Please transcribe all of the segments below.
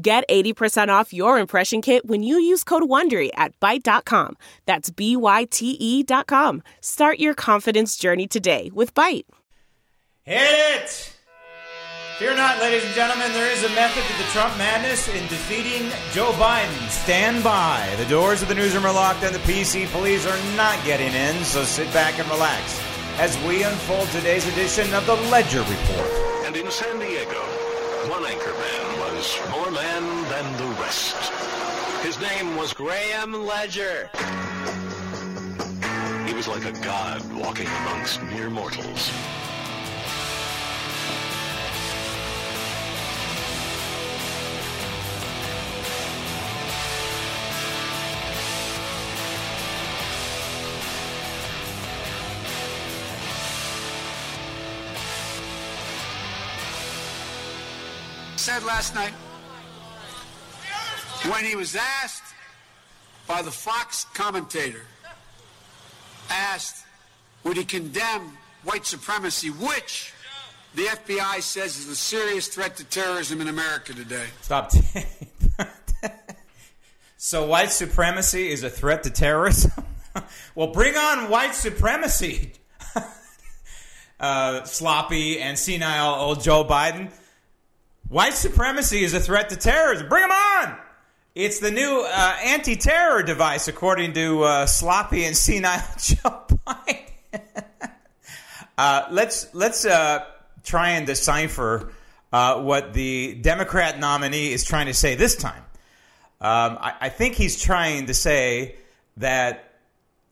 Get 80% off your impression kit when you use code WONDERY at Byte.com. That's B-Y-T-E dot com. Start your confidence journey today with Byte. Hit it! Fear not, ladies and gentlemen, there is a method to the Trump madness in defeating Joe Biden. Stand by. The doors of the newsroom are locked and the PC police are not getting in, so sit back and relax as we unfold today's edition of the Ledger Report. And in San Diego, one anchor man was more man than the rest. His name was Graham Ledger. He was like a god walking amongst mere mortals. Said last night when he was asked by the Fox commentator, asked, would he condemn white supremacy, which the FBI says is a serious threat to terrorism in America today? Stop. so, white supremacy is a threat to terrorism? well, bring on white supremacy, uh, sloppy and senile old Joe Biden. White supremacy is a threat to terrorism. Bring them on! It's the new uh, anti terror device, according to uh, sloppy and senile Joe Biden. uh, let's let's uh, try and decipher uh, what the Democrat nominee is trying to say this time. Um, I, I think he's trying to say that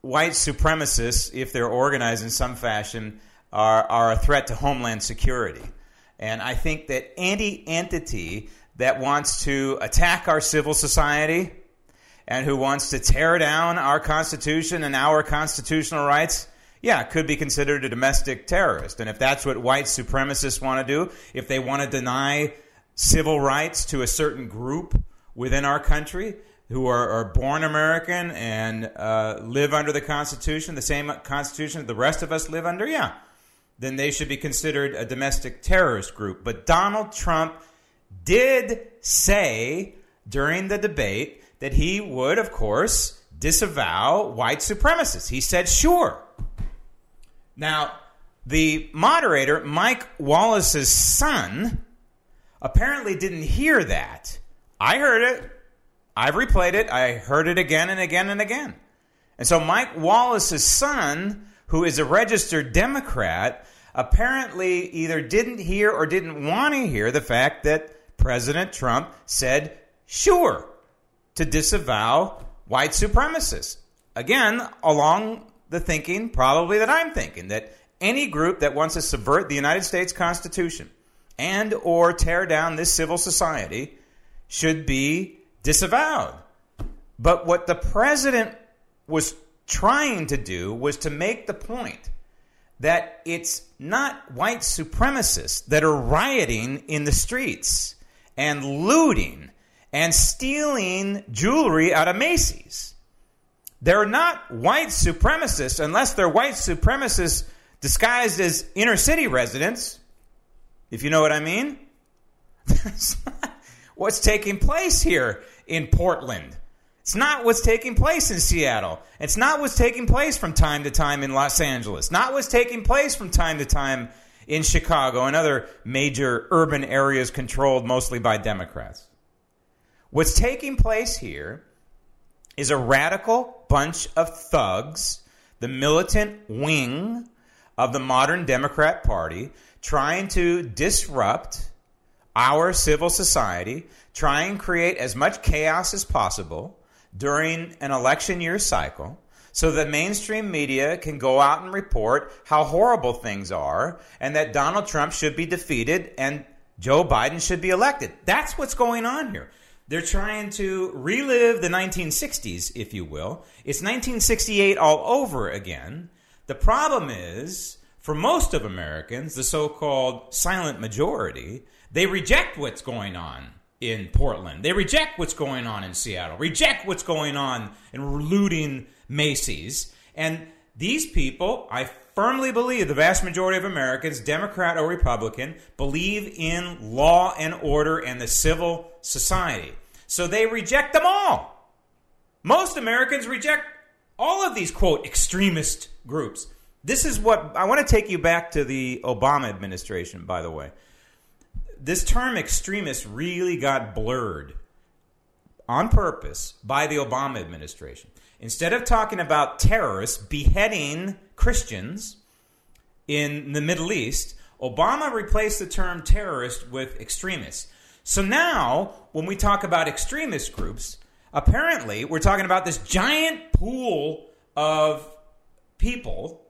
white supremacists, if they're organized in some fashion, are, are a threat to homeland security. And I think that any entity that wants to attack our civil society and who wants to tear down our Constitution and our constitutional rights, yeah, could be considered a domestic terrorist. And if that's what white supremacists want to do, if they want to deny civil rights to a certain group within our country who are, are born American and uh, live under the Constitution, the same Constitution that the rest of us live under, yeah, then they should be considered a domestic terrorist group. But Donald Trump did say during the debate that he would, of course, disavow white supremacists. He said, sure. Now, the moderator, Mike Wallace's son, apparently didn't hear that. I heard it. I've replayed it. I heard it again and again and again. And so Mike Wallace's son who is a registered Democrat, apparently either didn't hear or didn't want to hear the fact that President Trump said, sure, to disavow white supremacists. Again, along the thinking, probably that I'm thinking, that any group that wants to subvert the United States Constitution and or tear down this civil society should be disavowed. But what the president was trying to do was to make the point that it's not white supremacists that are rioting in the streets and looting and stealing jewelry out of Macy's. They're not white supremacists unless they're white supremacists disguised as inner city residents, if you know what I mean. That's not what's taking place here in Portland. It's not what's taking place in Seattle. It's not what's taking place from time to time in Los Angeles. Not what's taking place from time to time in Chicago and other major urban areas controlled mostly by Democrats. What's taking place here is a radical bunch of thugs, the militant wing of the modern Democrat Party, trying to disrupt our civil society, try and create as much chaos as possible during an election year cycle so that mainstream media can go out and report how horrible things are and that Donald Trump should be defeated and Joe Biden should be elected. That's what's going on here. They're trying to relive the 1960s, if you will. It's 1968 all over again. The problem is, for most of Americans, the so called silent majority, they reject what's going on in Portland. They reject what's going on in Seattle, reject what's going on in looting Macy's. And these people, I firmly believe the vast majority of Americans, Democrat or Republican, believe in law and order and the civil society. So they reject them all. Most Americans reject all of these, quote, extremist groups. This is what I want to take you back to the Obama administration, by the way. This term extremist really got blurred on purpose by the Obama administration. Instead of talking about terrorists beheading Christians in the Middle East, Obama replaced the term terrorist with extremist. So now, when we talk about extremist groups, apparently we're talking about this giant pool of people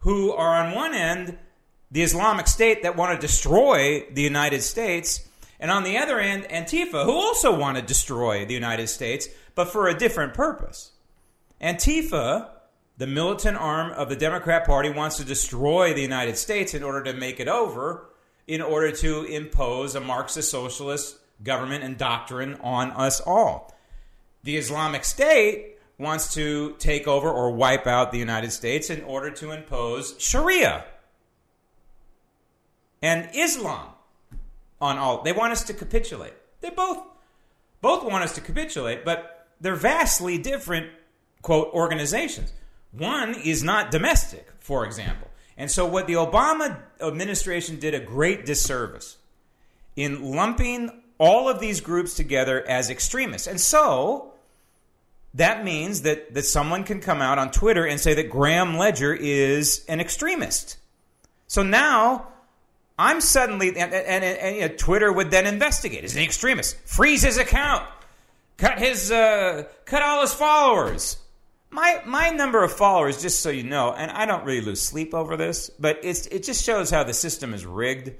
who are on one end the Islamic State that want to destroy the United States, and on the other end, Antifa, who also want to destroy the United States, but for a different purpose. Antifa, the militant arm of the Democrat Party, wants to destroy the United States in order to make it over, in order to impose a Marxist socialist government and doctrine on us all. The Islamic State wants to take over or wipe out the United States in order to impose Sharia and Islam on all. They want us to capitulate. They both both want us to capitulate, but they're vastly different quote organizations. One is not domestic, for example. And so what the Obama administration did a great disservice in lumping all of these groups together as extremists. And so that means that, that someone can come out on Twitter and say that Graham Ledger is an extremist. So now I'm suddenly, and, and, and you know, Twitter would then investigate. Is an extremist? Freeze his account. Cut his, uh, cut all his followers. My my number of followers, just so you know, and I don't really lose sleep over this, but it's it just shows how the system is rigged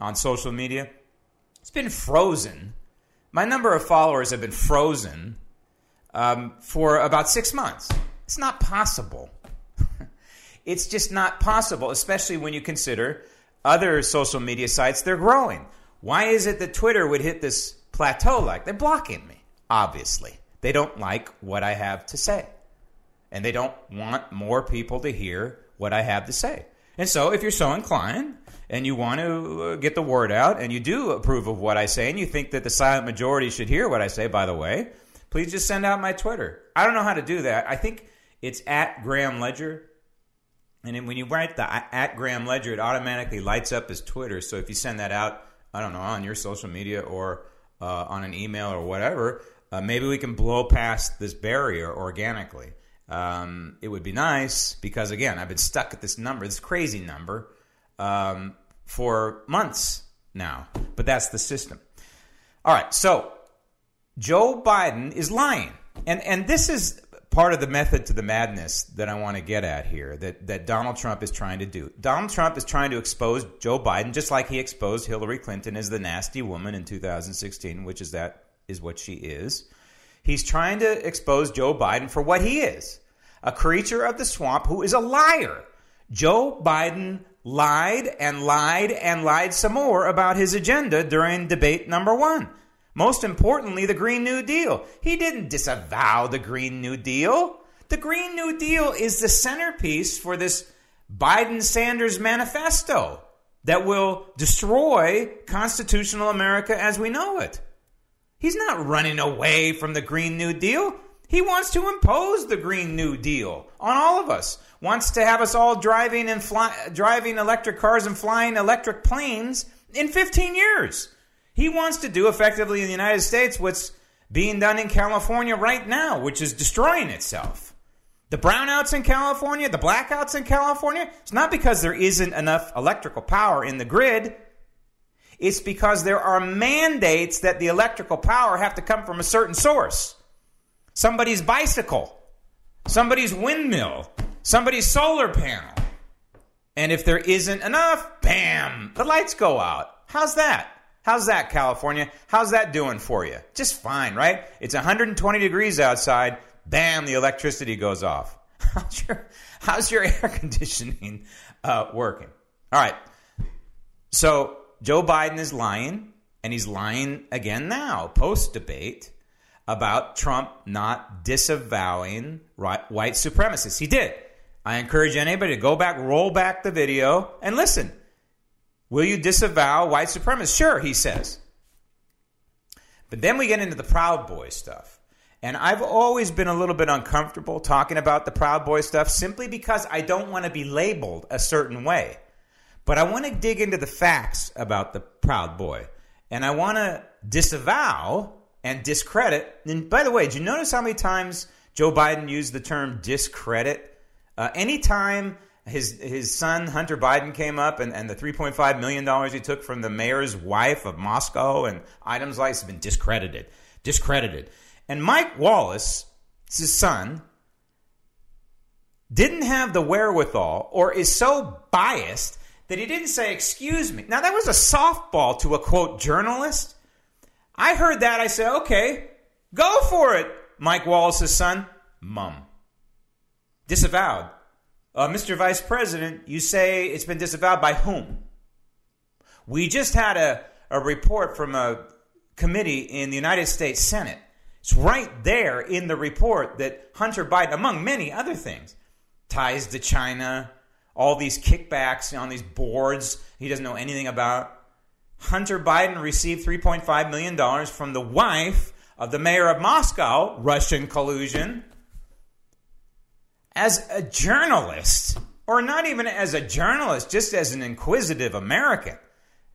on social media. It's been frozen. My number of followers have been frozen um, for about six months. It's not possible. it's just not possible, especially when you consider other social media sites, they're growing. Why is it that Twitter would hit this plateau like they're blocking me? Obviously, they don't like what I have to say and they don't want more people to hear what I have to say. And so, if you're so inclined and you want to uh, get the word out and you do approve of what I say and you think that the silent majority should hear what I say, by the way, please just send out my Twitter. I don't know how to do that. I think it's at Graham Ledger. And when you write the at Graham Ledger, it automatically lights up as Twitter. So if you send that out, I don't know, on your social media or uh, on an email or whatever, uh, maybe we can blow past this barrier organically. Um, it would be nice because again, I've been stuck at this number, this crazy number, um, for months now. But that's the system. All right, so Joe Biden is lying, and and this is part of the method to the madness that I want to get at here. That that Donald Trump is trying to do. Donald Trump is trying to expose Joe Biden, just like he exposed Hillary Clinton as the nasty woman in 2016, which is that is what she is. He's trying to expose Joe Biden for what he is a creature of the swamp who is a liar. Joe Biden lied and lied and lied some more about his agenda during debate number one. Most importantly, the Green New Deal. He didn't disavow the Green New Deal. The Green New Deal is the centerpiece for this Biden Sanders manifesto that will destroy constitutional America as we know it. He's not running away from the Green New Deal. He wants to impose the Green New Deal on all of us. Wants to have us all driving and fly, driving electric cars and flying electric planes in 15 years. He wants to do effectively in the United States what's being done in California right now, which is destroying itself. The brownouts in California, the blackouts in California, it's not because there isn't enough electrical power in the grid. It's because there are mandates that the electrical power have to come from a certain source. Somebody's bicycle, somebody's windmill, somebody's solar panel. And if there isn't enough, bam, the lights go out. How's that? How's that, California? How's that doing for you? Just fine, right? It's 120 degrees outside. Bam, the electricity goes off. How's your, how's your air conditioning uh, working? All right. So Joe Biden is lying, and he's lying again now, post debate, about Trump not disavowing white supremacists. He did. I encourage anybody to go back, roll back the video, and listen. Will you disavow white supremacists? Sure, he says. But then we get into the Proud Boy stuff. And I've always been a little bit uncomfortable talking about the Proud Boy stuff simply because I don't want to be labeled a certain way. But I want to dig into the facts about the Proud Boy. And I want to disavow and discredit. And by the way, did you notice how many times Joe Biden used the term discredit? Uh, anytime his his son Hunter Biden came up and, and the 3.5 million dollars he took from the mayor's wife of Moscow and items like have been discredited, discredited. And Mike Wallace, his son, didn't have the wherewithal or is so biased that he didn't say, Excuse me. Now, that was a softball to a quote journalist. I heard that. I said, Okay, go for it, Mike Wallace's son. Mum. Disavowed. Uh, Mr. Vice President, you say it's been disavowed by whom? We just had a, a report from a committee in the United States Senate it's right there in the report that Hunter Biden, among many other things, ties to China, all these kickbacks on these boards he doesn't know anything about. Hunter Biden received $3.5 million from the wife of the mayor of Moscow, Russian collusion. As a journalist, or not even as a journalist, just as an inquisitive American,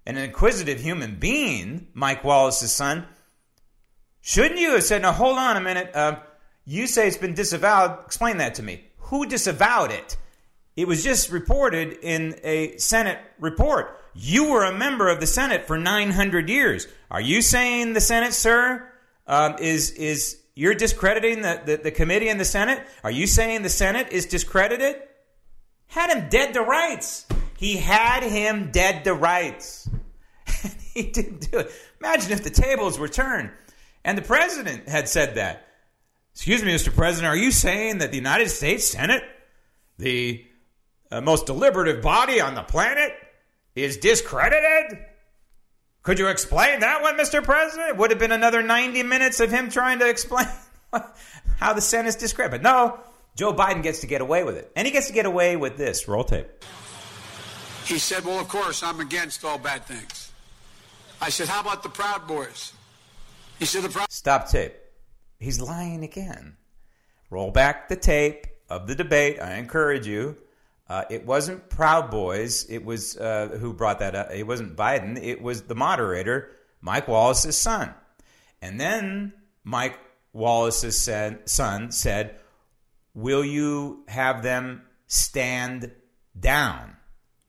an inquisitive human being, Mike Wallace's son, Shouldn't you have said, now hold on a minute, uh, you say it's been disavowed. Explain that to me. Who disavowed it? It was just reported in a Senate report. You were a member of the Senate for 900 years. Are you saying the Senate, sir, um, is is you're discrediting the, the, the committee and the Senate? Are you saying the Senate is discredited? Had him dead to rights. He had him dead to rights. he didn't do it. Imagine if the tables were turned. And the president had said that. Excuse me, Mr. President, are you saying that the United States Senate, the uh, most deliberative body on the planet, is discredited? Could you explain that one, Mr. President? It would have been another 90 minutes of him trying to explain how the Senate is. But no, Joe Biden gets to get away with it. And he gets to get away with this. Roll tape. He said, Well, of course, I'm against all bad things. I said, How about the Proud Boys? He said the pro- Stop tape. He's lying again. Roll back the tape of the debate. I encourage you. Uh, it wasn't Proud Boys. It was uh, who brought that up. It wasn't Biden. It was the moderator, Mike Wallace's son. And then Mike Wallace's son said, "Will you have them stand down?"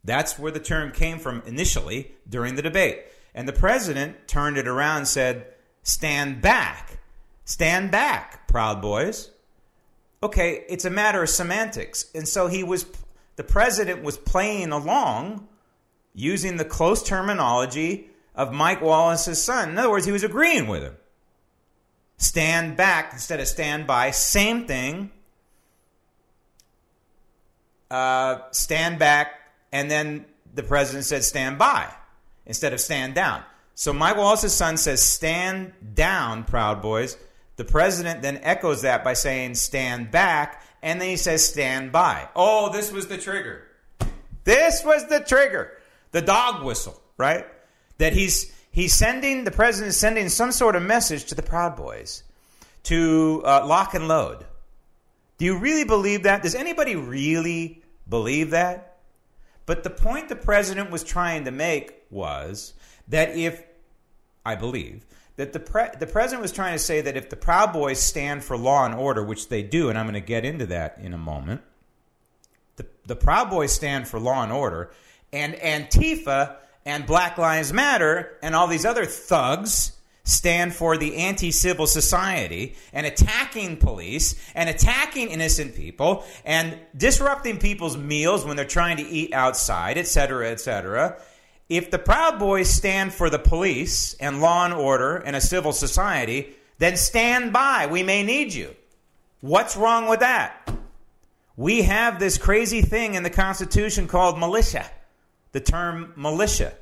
That's where the term came from initially during the debate. And the president turned it around and said, Stand back. Stand back, Proud Boys. Okay, it's a matter of semantics. And so he was, the president was playing along using the close terminology of Mike Wallace's son. In other words, he was agreeing with him. Stand back instead of stand by, same thing. Uh, stand back, and then the president said stand by instead of stand down. So Mike Wallace's son says, Stand down, Proud Boys. The president then echoes that by saying, Stand back. And then he says, Stand by. Oh, this was the trigger. This was the trigger. The dog whistle, right? That he's he's sending the president is sending some sort of message to the Proud Boys to uh, lock and load. Do you really believe that? Does anybody really believe that? But the point the president was trying to make was that if I believe, that the pre- the president was trying to say that if the Proud Boys stand for law and order, which they do, and I'm going to get into that in a moment, the, the Proud Boys stand for law and order, and Antifa and Black Lives Matter and all these other thugs stand for the anti civil society and attacking police and attacking innocent people and disrupting people's meals when they're trying to eat outside, etc., etc if the Proud Boys stand for the police and law and order and a civil society, then stand by. We may need you. What's wrong with that? We have this crazy thing in the Constitution called militia, the term militia.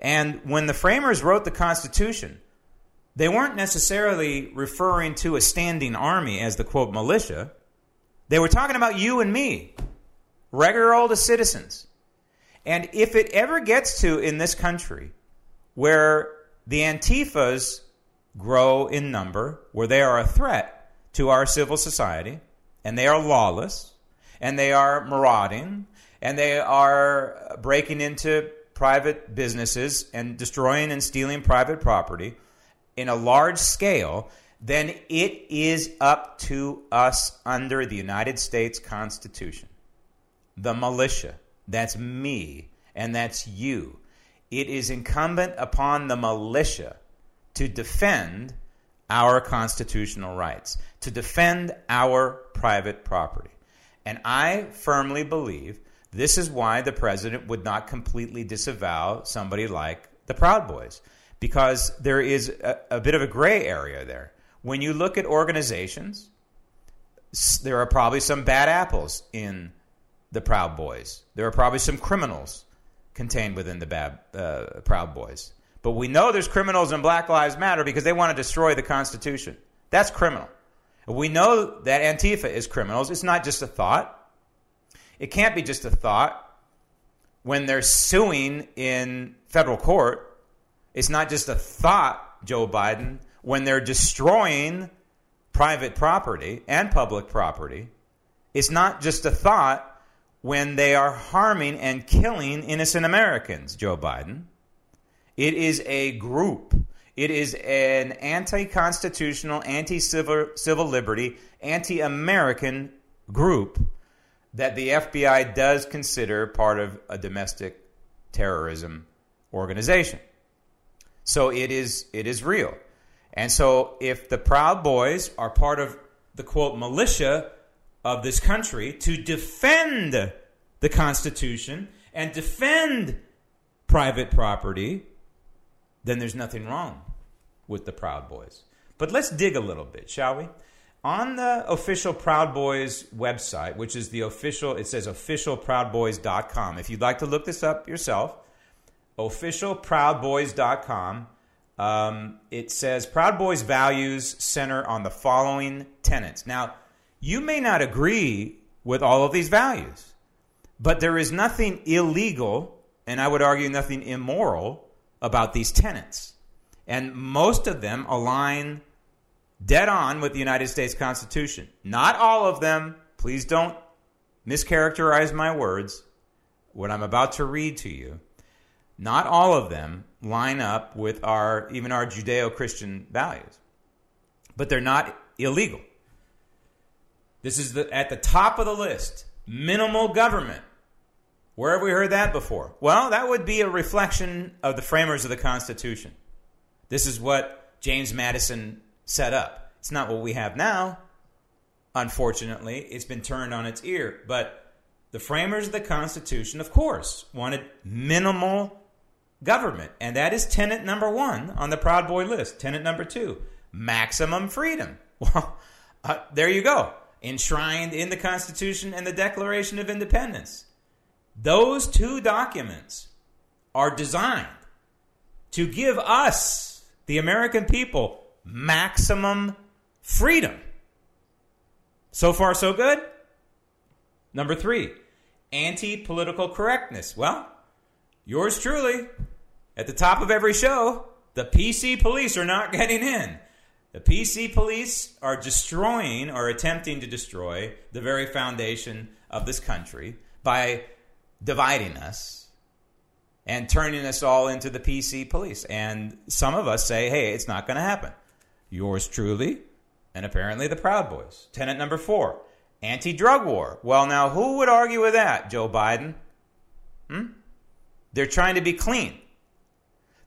And when the framers wrote the Constitution, they weren't necessarily referring to a standing army as the quote militia. They were talking about you and me, regular old citizens. And if it ever gets to in this country where the Antifas grow in number, where they are a threat to our civil society, and they are lawless, and they are marauding, and they are breaking into private businesses and destroying and stealing private property in a large scale, then it is up to us under the United States Constitution, the militia, that's me and that's you. It is incumbent upon the militia to defend our constitutional rights, to defend our private property. And I firmly believe this is why the president would not completely disavow somebody like the Proud Boys, because there is a, a bit of a gray area there. When you look at organizations, there are probably some bad apples in the Proud Boys. There are probably some criminals contained within the uh, Proud Boys. But we know there's criminals in Black Lives Matter because they want to destroy the Constitution. That's criminal. We know that Antifa is criminals. It's not just a thought. It can't be just a thought when they're suing in federal court. It's not just a thought, Joe Biden, when they're destroying private property and public property. It's not just a thought when they are harming and killing innocent Americans, Joe Biden. It is a group. It is an anti constitutional, anti civil liberty, anti American group that the FBI does consider part of a domestic terrorism organization. So it is it is real. And so if the Proud Boys are part of the quote militia of this country to defend the Constitution and defend private property, then there's nothing wrong with the Proud Boys. But let's dig a little bit, shall we? On the official Proud Boys website, which is the official, it says officialproudboys.com. If you'd like to look this up yourself, officialproudboys.com. Um, it says Proud Boys values center on the following tenets. Now, you may not agree with all of these values, but there is nothing illegal, and I would argue nothing immoral, about these tenets. And most of them align dead on with the United States Constitution. Not all of them. Please don't mischaracterize my words. What I'm about to read to you, not all of them line up with our even our Judeo-Christian values. But they're not illegal. This is the, at the top of the list. Minimal government. Where have we heard that before? Well, that would be a reflection of the framers of the Constitution. This is what James Madison set up. It's not what we have now. Unfortunately, it's been turned on its ear. But the framers of the Constitution, of course, wanted minimal government. And that is tenant number one on the Proud Boy list. Tenant number two, maximum freedom. Well, uh, there you go. Enshrined in the Constitution and the Declaration of Independence. Those two documents are designed to give us, the American people, maximum freedom. So far, so good. Number three, anti political correctness. Well, yours truly, at the top of every show, the PC police are not getting in. The PC police are destroying or attempting to destroy the very foundation of this country by dividing us and turning us all into the PC police. And some of us say, hey, it's not going to happen. Yours truly, and apparently the Proud Boys. Tenant number four anti drug war. Well, now, who would argue with that, Joe Biden? Hmm? They're trying to be clean.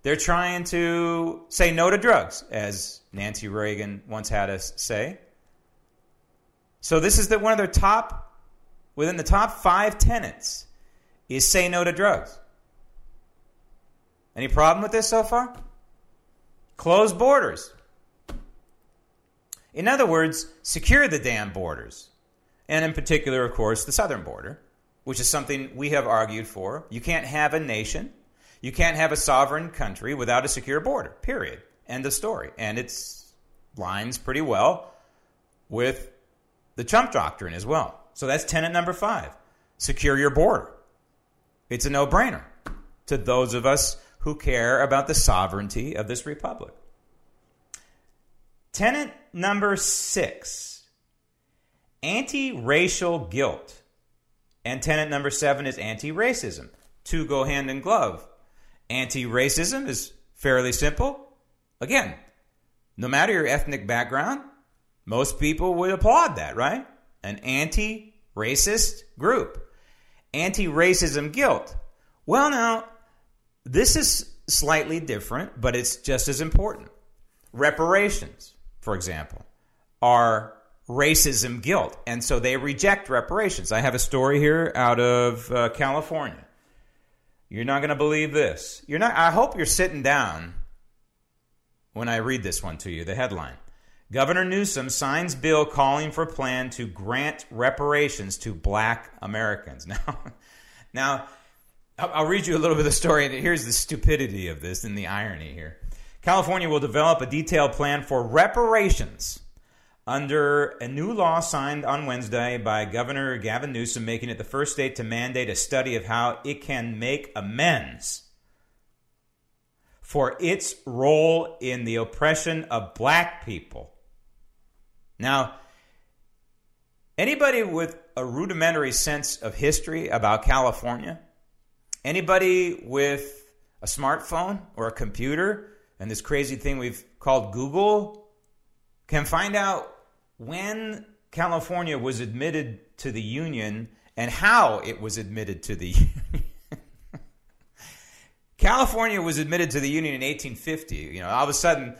They're trying to say no to drugs, as Nancy Reagan once had us say. So, this is the, one of their top, within the top five tenants is say no to drugs. Any problem with this so far? Close borders. In other words, secure the damn borders. And in particular, of course, the southern border, which is something we have argued for. You can't have a nation, you can't have a sovereign country without a secure border, period. End of story. And it lines pretty well with the Trump doctrine as well. So that's tenet number five secure your border. It's a no brainer to those of us who care about the sovereignty of this republic. Tenet number six anti racial guilt. And tenet number seven is anti racism. Two go hand in glove. Anti racism is fairly simple. Again, no matter your ethnic background, most people would applaud that, right? An anti racist group. Anti racism guilt. Well, now, this is slightly different, but it's just as important. Reparations, for example, are racism guilt, and so they reject reparations. I have a story here out of uh, California. You're not going to believe this. You're not. I hope you're sitting down when I read this one to you. The headline: Governor Newsom signs bill calling for plan to grant reparations to Black Americans. Now, now I'll read you a little bit of the story, and here's the stupidity of this and the irony here. California will develop a detailed plan for reparations under a new law signed on Wednesday by Governor Gavin Newsom, making it the first state to mandate a study of how it can make amends for its role in the oppression of black people. Now, anybody with a rudimentary sense of history about California Anybody with a smartphone or a computer and this crazy thing we've called Google can find out when California was admitted to the Union and how it was admitted to the Union. California was admitted to the Union in 1850. You know, all of a sudden,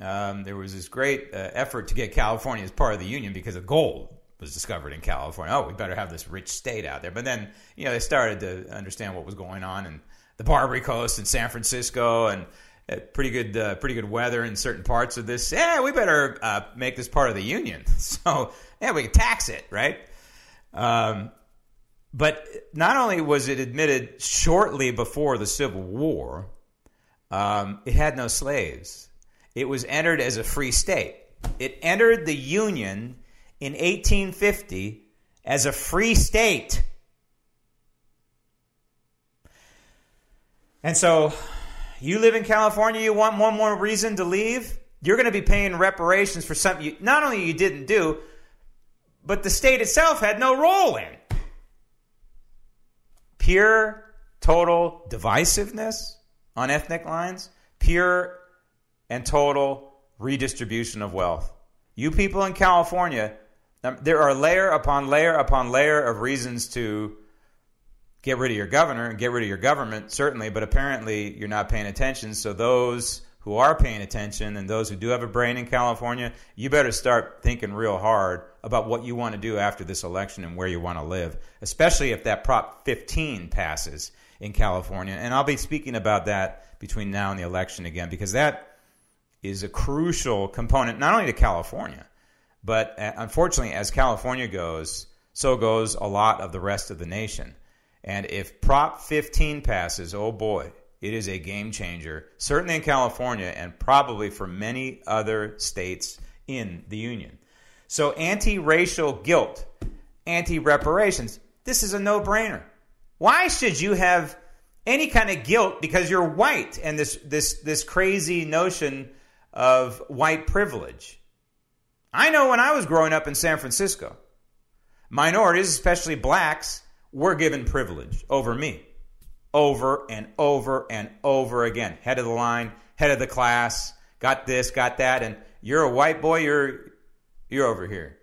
um, there was this great uh, effort to get California as part of the Union because of gold was discovered in California. Oh, we better have this rich state out there. But then, you know, they started to understand what was going on in the Barbary Coast and San Francisco and uh, pretty good, uh, pretty good weather in certain parts of this. Yeah, we better uh, make this part of the Union. So yeah, we can tax it, right? Um, but not only was it admitted shortly before the Civil War, um, it had no slaves. It was entered as a free state. It entered the Union in 1850 as a free state. And so, you live in California, you want one more reason to leave? You're going to be paying reparations for something you, not only you didn't do, but the state itself had no role in. Pure, total divisiveness on ethnic lines, pure and total redistribution of wealth. You people in California um, there are layer upon layer upon layer of reasons to get rid of your governor and get rid of your government, certainly, but apparently you're not paying attention. So those who are paying attention and those who do have a brain in California, you better start thinking real hard about what you want to do after this election and where you want to live, especially if that Prop 15 passes in California. And I'll be speaking about that between now and the election again because that is a crucial component not only to California but uh, unfortunately, as California goes, so goes a lot of the rest of the nation. And if Prop 15 passes, oh boy, it is a game changer, certainly in California and probably for many other states in the Union. So, anti racial guilt, anti reparations, this is a no brainer. Why should you have any kind of guilt because you're white and this, this, this crazy notion of white privilege? I know when I was growing up in San Francisco, minorities, especially blacks, were given privilege over me over and over and over again. Head of the line, head of the class, got this, got that, and you're a white boy, you're you're over here.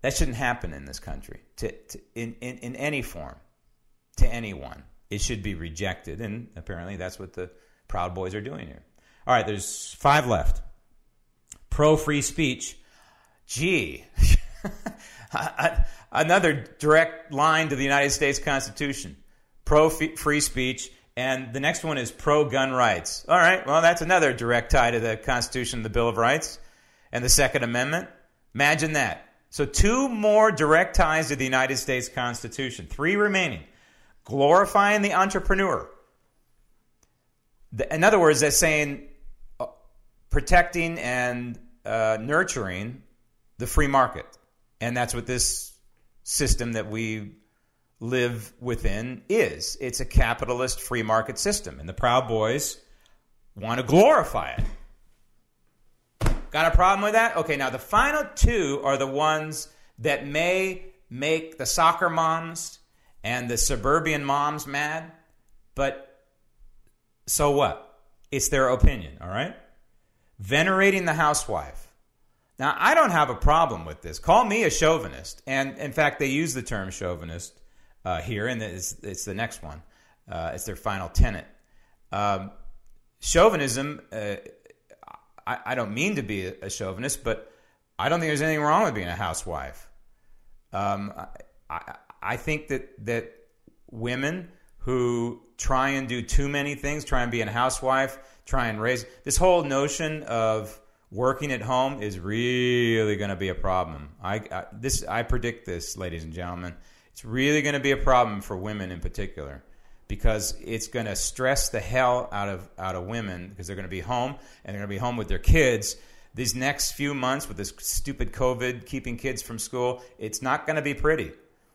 That shouldn't happen in this country to, to in, in, in any form to anyone. It should be rejected, and apparently that's what the Proud Boys are doing here. All right, there's five left pro free speech. Gee, another direct line to the United States Constitution pro free speech And the next one is pro gun rights. All right, well, that's another direct tie to the Constitution, the Bill of Rights, and the Second Amendment. Imagine that. So, two more direct ties to the United States Constitution, three remaining. Glorifying the entrepreneur. In other words, that's saying uh, protecting and uh, nurturing the free market. And that's what this system that we live within is. It's a capitalist free market system. And the Proud Boys want to glorify it. Got a problem with that? Okay, now the final two are the ones that may make the soccer moms and the suburban moms mad, but so what? It's their opinion, all right? Venerating the housewife. Now, I don't have a problem with this. Call me a chauvinist. And in fact, they use the term chauvinist uh, here, and it's, it's, the next one. Uh, it's their final tenet. Um, chauvinism, uh, I, I, don't mean to be a, chauvinist, but I don't think there's anything wrong with being a housewife. Um, I, I think that, that women who try and do too many things, try and be a housewife, try and raise this whole notion of working at home is really going to be a problem. I, I, this I predict this, ladies and gentlemen. It's really going to be a problem for women in particular because it's going to stress the hell out of out of women because they're going to be home and they're going to be home with their kids. These next few months with this stupid COVID keeping kids from school, it's not going to be pretty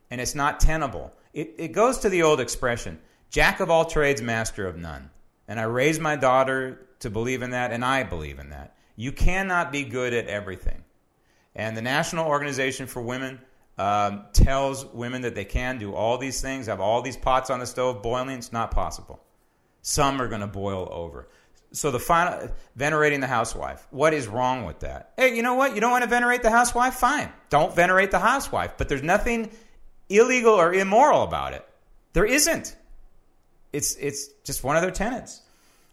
and it's not tenable. It, it goes to the old expression jack of all trades, master of none. And I raised my daughter to believe in that, and I believe in that. You cannot be good at everything. And the National Organization for Women um, tells women that they can do all these things, have all these pots on the stove boiling. It's not possible. Some are going to boil over. So the final venerating the housewife. What is wrong with that? Hey, you know what? You don't want to venerate the housewife? Fine. Don't venerate the housewife. But there's nothing illegal or immoral about it. There isn't. It's it's just one of their tenets.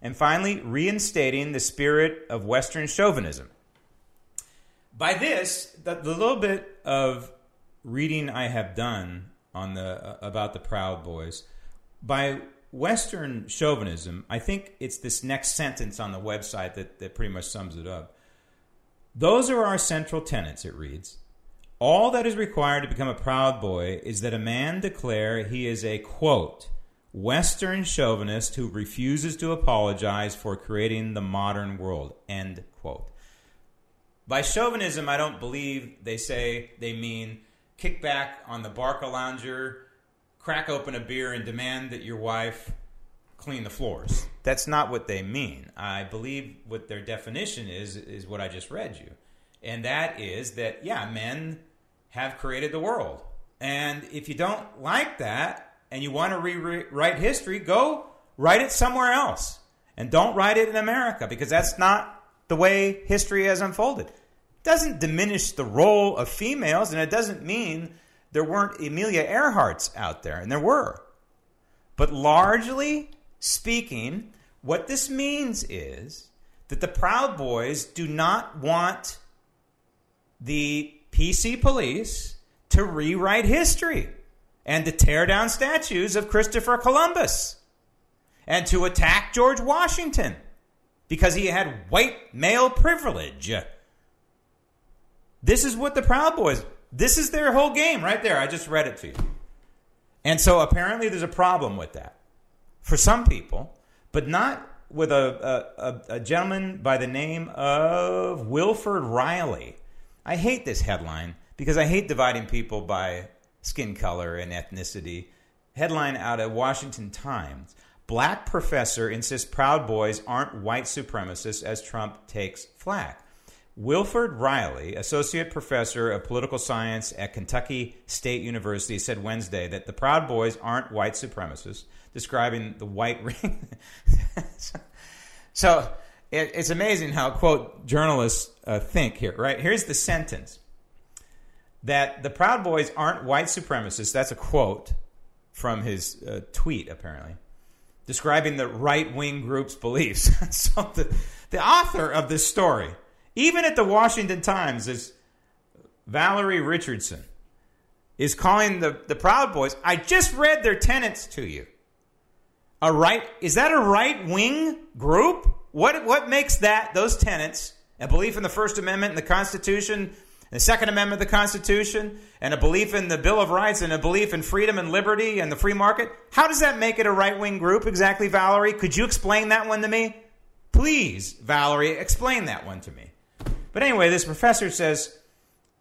And finally, reinstating the spirit of Western chauvinism. By this, the, the little bit of reading I have done on the uh, about the Proud Boys by Western chauvinism, I think it's this next sentence on the website that, that pretty much sums it up. Those are our central tenets, it reads. All that is required to become a proud boy is that a man declare he is a quote, Western chauvinist who refuses to apologize for creating the modern world, end quote. By chauvinism, I don't believe they say they mean kick back on the Barcalounger, crack open a beer, and demand that your wife clean the floors. That's not what they mean. I believe what their definition is is what I just read you. And that is that yeah, men have created the world. And if you don't like that and you want to rewrite history, go write it somewhere else. And don't write it in America because that's not the way history has unfolded It doesn't diminish the role of females, and it doesn't mean there weren't Amelia Earharts out there, and there were. But largely speaking, what this means is that the Proud Boys do not want the PC police to rewrite history and to tear down statues of Christopher Columbus and to attack George Washington because he had white male privilege. This is what the Proud Boys, this is their whole game right there. I just read it to you. And so apparently there's a problem with that for some people, but not with a, a, a, gentleman by the name of Wilfred Reilly. I hate this headline because I hate dividing people by skin color and ethnicity. Headline out of Washington Times Black professor insists Proud Boys aren't white supremacists as Trump takes flack. Wilfred Reilly, associate professor of political science at Kentucky State University, said Wednesday that the Proud Boys aren't white supremacists, describing the white ring. so it, it's amazing how, quote, journalists uh, think here, right? Here's the sentence that the Proud Boys aren't white supremacists. That's a quote from his uh, tweet, apparently, describing the right wing group's beliefs. so the, the author of this story even at the Washington Times, is Valerie Richardson is calling the, the Proud Boys. I just read their tenets to you. A right is that a right wing group? What what makes that those tenets, a belief in the First Amendment and the Constitution, the Second Amendment of the Constitution, and a belief in the Bill of Rights and a belief in freedom and liberty and the free market? How does that make it a right wing group exactly, Valerie? Could you explain that one to me? Please, Valerie, explain that one to me. But anyway, this professor says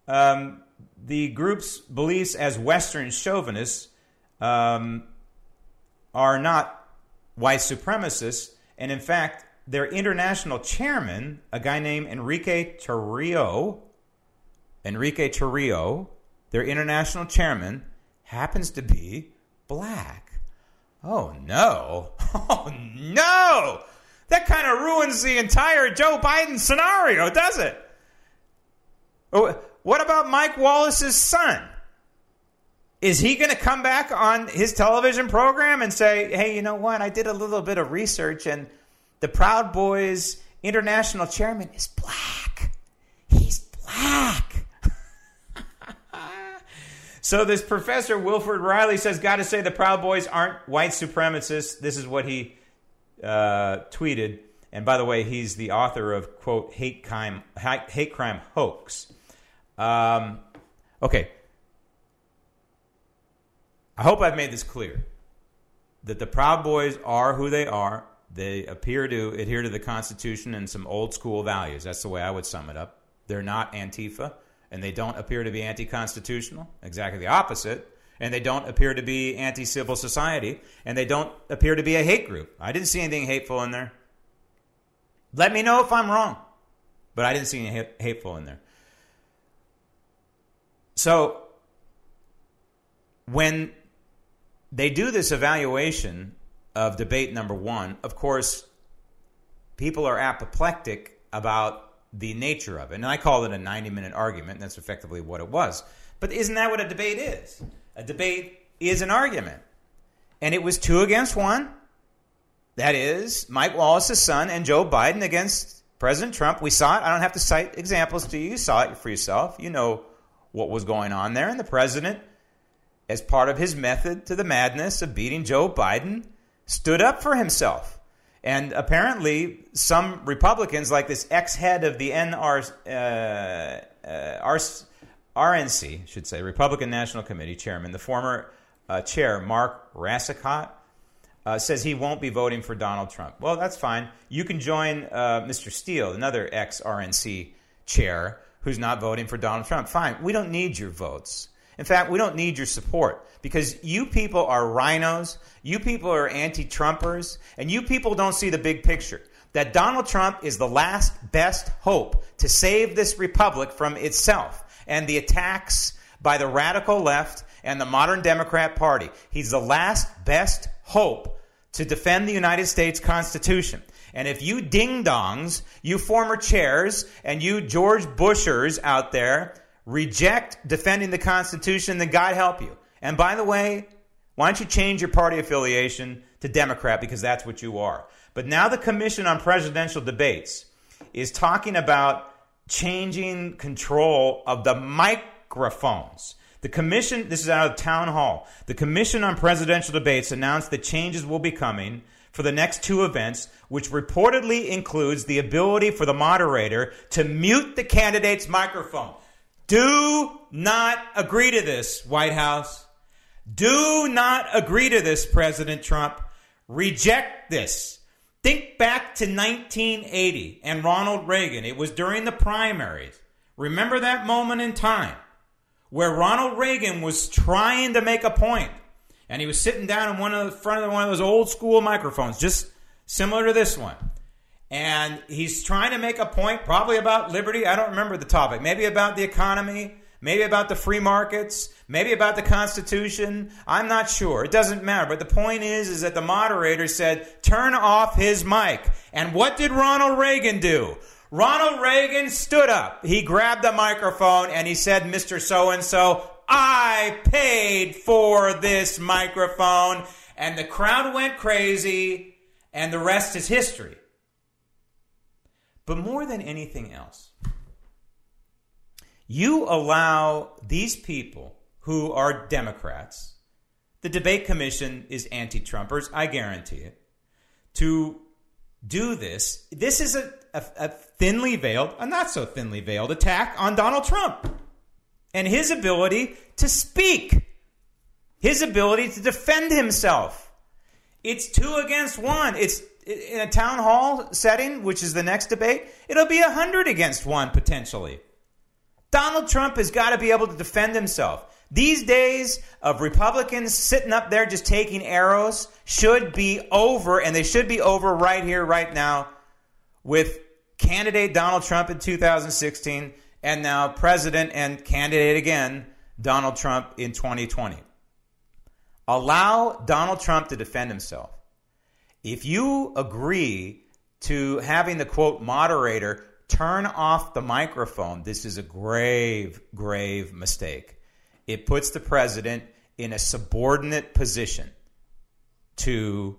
um, the group's beliefs as Western chauvinists um, are not white supremacists, and in fact, their international chairman, a guy named Enrique Tarrio, Enrique Tarrio, their international chairman, happens to be black. Oh no! Oh no! That kind of ruins the entire Joe Biden scenario, does it? Oh, what about Mike Wallace's son? Is he going to come back on his television program and say, hey, you know what? I did a little bit of research and the Proud Boys international chairman is black. He's black. So this professor, Wilfred Reilly says, got to say the Proud Boys aren't white supremacists. This is what he uh, tweeted. And by the way, he's the author of, quote, hate crime, hate crime hoax. Um, okay. I hope I've made this clear that the Proud Boys are who they are. They appear to adhere to the Constitution and some old school values. That's the way I would sum it up. They're not Antifa, and they don't appear to be anti constitutional. Exactly the opposite. And they don't appear to be anti civil society, and they don't appear to be a hate group. I didn't see anything hateful in there. Let me know if I'm wrong, but I didn't see any hateful in there. So, when they do this evaluation of debate number one. Of course, people are apoplectic about the nature of it. And I call it a 90 minute argument, and that's effectively what it was. But isn't that what a debate is? A debate is an argument. And it was two against one. That is, Mike Wallace's son and Joe Biden against President Trump. We saw it. I don't have to cite examples to you. You saw it for yourself. You know what was going on there. And the president as part of his method to the madness of beating Joe Biden, stood up for himself. And apparently, some Republicans, like this ex head of the NR, uh, uh, RNC, should say, Republican National Committee chairman, the former uh, chair, Marc Racicot, uh, says he won't be voting for Donald Trump. Well, that's fine. You can join uh, Mr. Steele, another ex RNC chair, who's not voting for Donald Trump. Fine. We don't need your votes. In fact, we don't need your support because you people are rhinos, you people are anti Trumpers, and you people don't see the big picture. That Donald Trump is the last best hope to save this republic from itself and the attacks by the radical left and the modern Democrat Party. He's the last best hope to defend the United States Constitution. And if you ding dongs, you former chairs, and you George Bushers out there reject defending the Constitution, then God help you. And by the way, why don't you change your party affiliation to Democrat because that's what you are. But now the Commission on Presidential Debates is talking about changing control of the microphones. The commission, this is out of town hall. The Commission on Presidential Debates announced that changes will be coming for the next two events, which reportedly includes the ability for the moderator to mute the candidate's microphone. Do not agree to this, White House. Do not agree to this, President Trump. Reject this. Think back to 1980 and Ronald Reagan. It was during the primaries. Remember that moment in time where Ronald Reagan was trying to make a point and he was sitting down in one of the front of one of those old school microphones, just similar to this one and he's trying to make a point, probably about liberty. I don't remember the topic. Maybe about the economy, maybe about the free markets, maybe about the Constitution. I'm not sure. It doesn't matter. But the point is, is that the moderator said, turn off his mic. And what did Ronald Reagan do? Ronald Reagan stood up. He grabbed the microphone and he said, Mr. So and so, I paid for this microphone. And the crowd went crazy, and the rest is history. But more than anything else, you allow these people who are Democrats the debate commission is anti Trumpers, I guarantee it, to do this. This is a, a, a, thinly veiled, a not so thinly veiled attack on Donald Trump and his ability to speak, his ability to defend himself. It's two against one. It's in a town hall setting, which is the next debate, it'll be a hundred against one potentially. Donald Trump has got to be able to defend himself. These days of Republicans sitting up there just taking arrows should be over, and they should be over right here, right now, with candidate Donald Trump in 2016, and now president and candidate again, Donald Trump in 2020. Allow Donald Trump to defend himself. If you agree to having the quote moderator turn off the microphone, this is a grave, grave mistake. It puts the president in a subordinate position to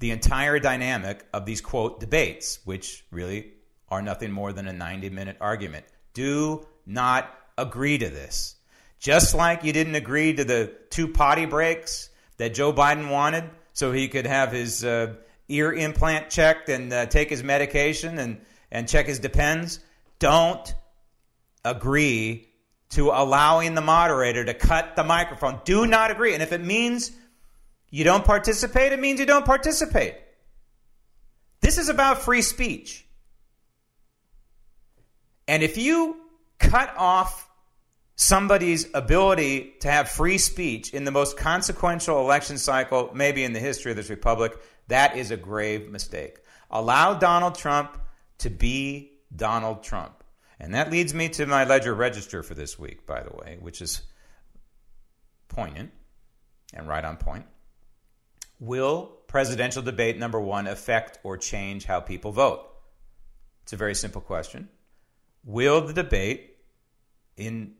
the entire dynamic of these quote debates, which really are nothing more than a 90 minute argument. Do not agree to this. Just like you didn't agree to the two potty breaks that Joe Biden wanted so he could have his uh, ear implant checked and uh, take his medication and, and check his depends. Don't agree to allowing the moderator to cut the microphone. Do not agree. And if it means you don't participate, it means you don't participate. This is about free speech. And if you cut off somebody's ability to have free speech in the most consequential election cycle, maybe in the history of this republic, that is a grave mistake. Allow Donald Trump to be Donald Trump. And that leads me to my ledger register for this week, by the way, which is poignant and right on point. Will presidential debate number one affect or change how people vote? It's a very simple question. Will the debate in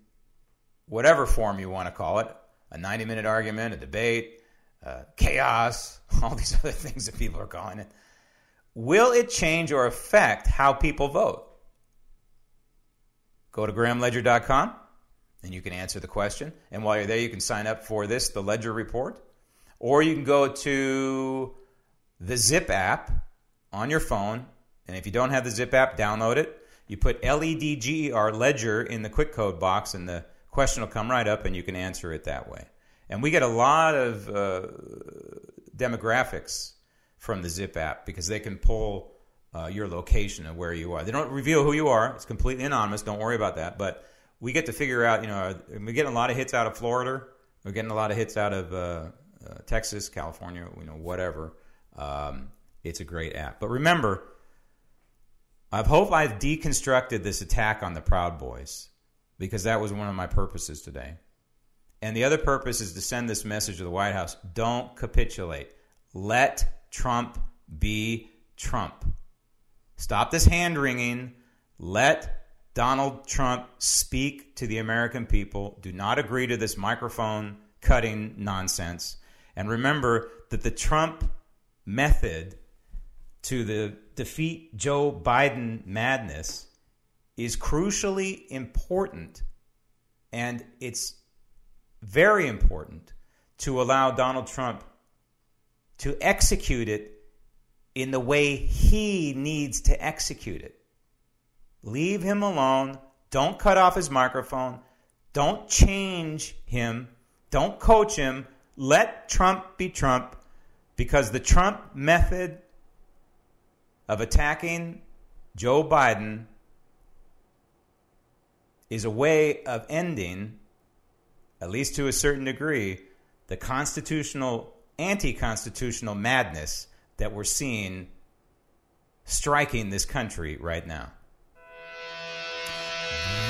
whatever form you want to call it a 90 minute argument, a debate, uh, chaos, all these other things that people are calling it. Will it change or affect how people vote? Go to grahamledger.com and you can answer the question. And while you're there, you can sign up for this, the Ledger Report. Or you can go to the Zip app on your phone. And if you don't have the Zip app, download it. You put L E D G E R Ledger in the quick code box in the question will come right up and you can answer it that way. And we get a lot of uh, demographics from the Zip app because they can pull uh, your location of where you are. They don't reveal who you are. It's completely anonymous. Don't worry about that. But we get to figure out, you know, we're getting a lot of hits out of Florida. We're getting a lot of hits out of uh, uh Texas, California, you know, whatever. Um, it's a great app. But remember, I hope I've deconstructed this attack on the Proud Boys because that was one of my purposes today. And the other purpose is to send this message to the White House don't capitulate. Let Trump be Trump. Stop this hand wringing. Let Donald Trump speak to the American people. Do not agree to this microphone cutting nonsense. And remember that the Trump method to the defeat Joe Biden madness is crucially important, and it's very important to allow Donald Trump to execute it in the way he needs to execute it. Leave him alone. Don't cut off his microphone. Don't change him. Don't coach him. Let Trump be Trump because the Trump method of attacking Joe Biden is a way of ending, at least to a certain degree, the constitutional, anti constitutional madness that we're seeing striking this country right now.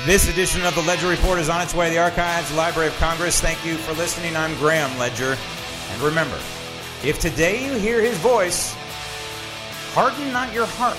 This edition of the Ledger Report is on its way to the archives, Library of Congress. Thank you for listening. I'm Graham Ledger. And remember, if today you hear his voice, harden not your heart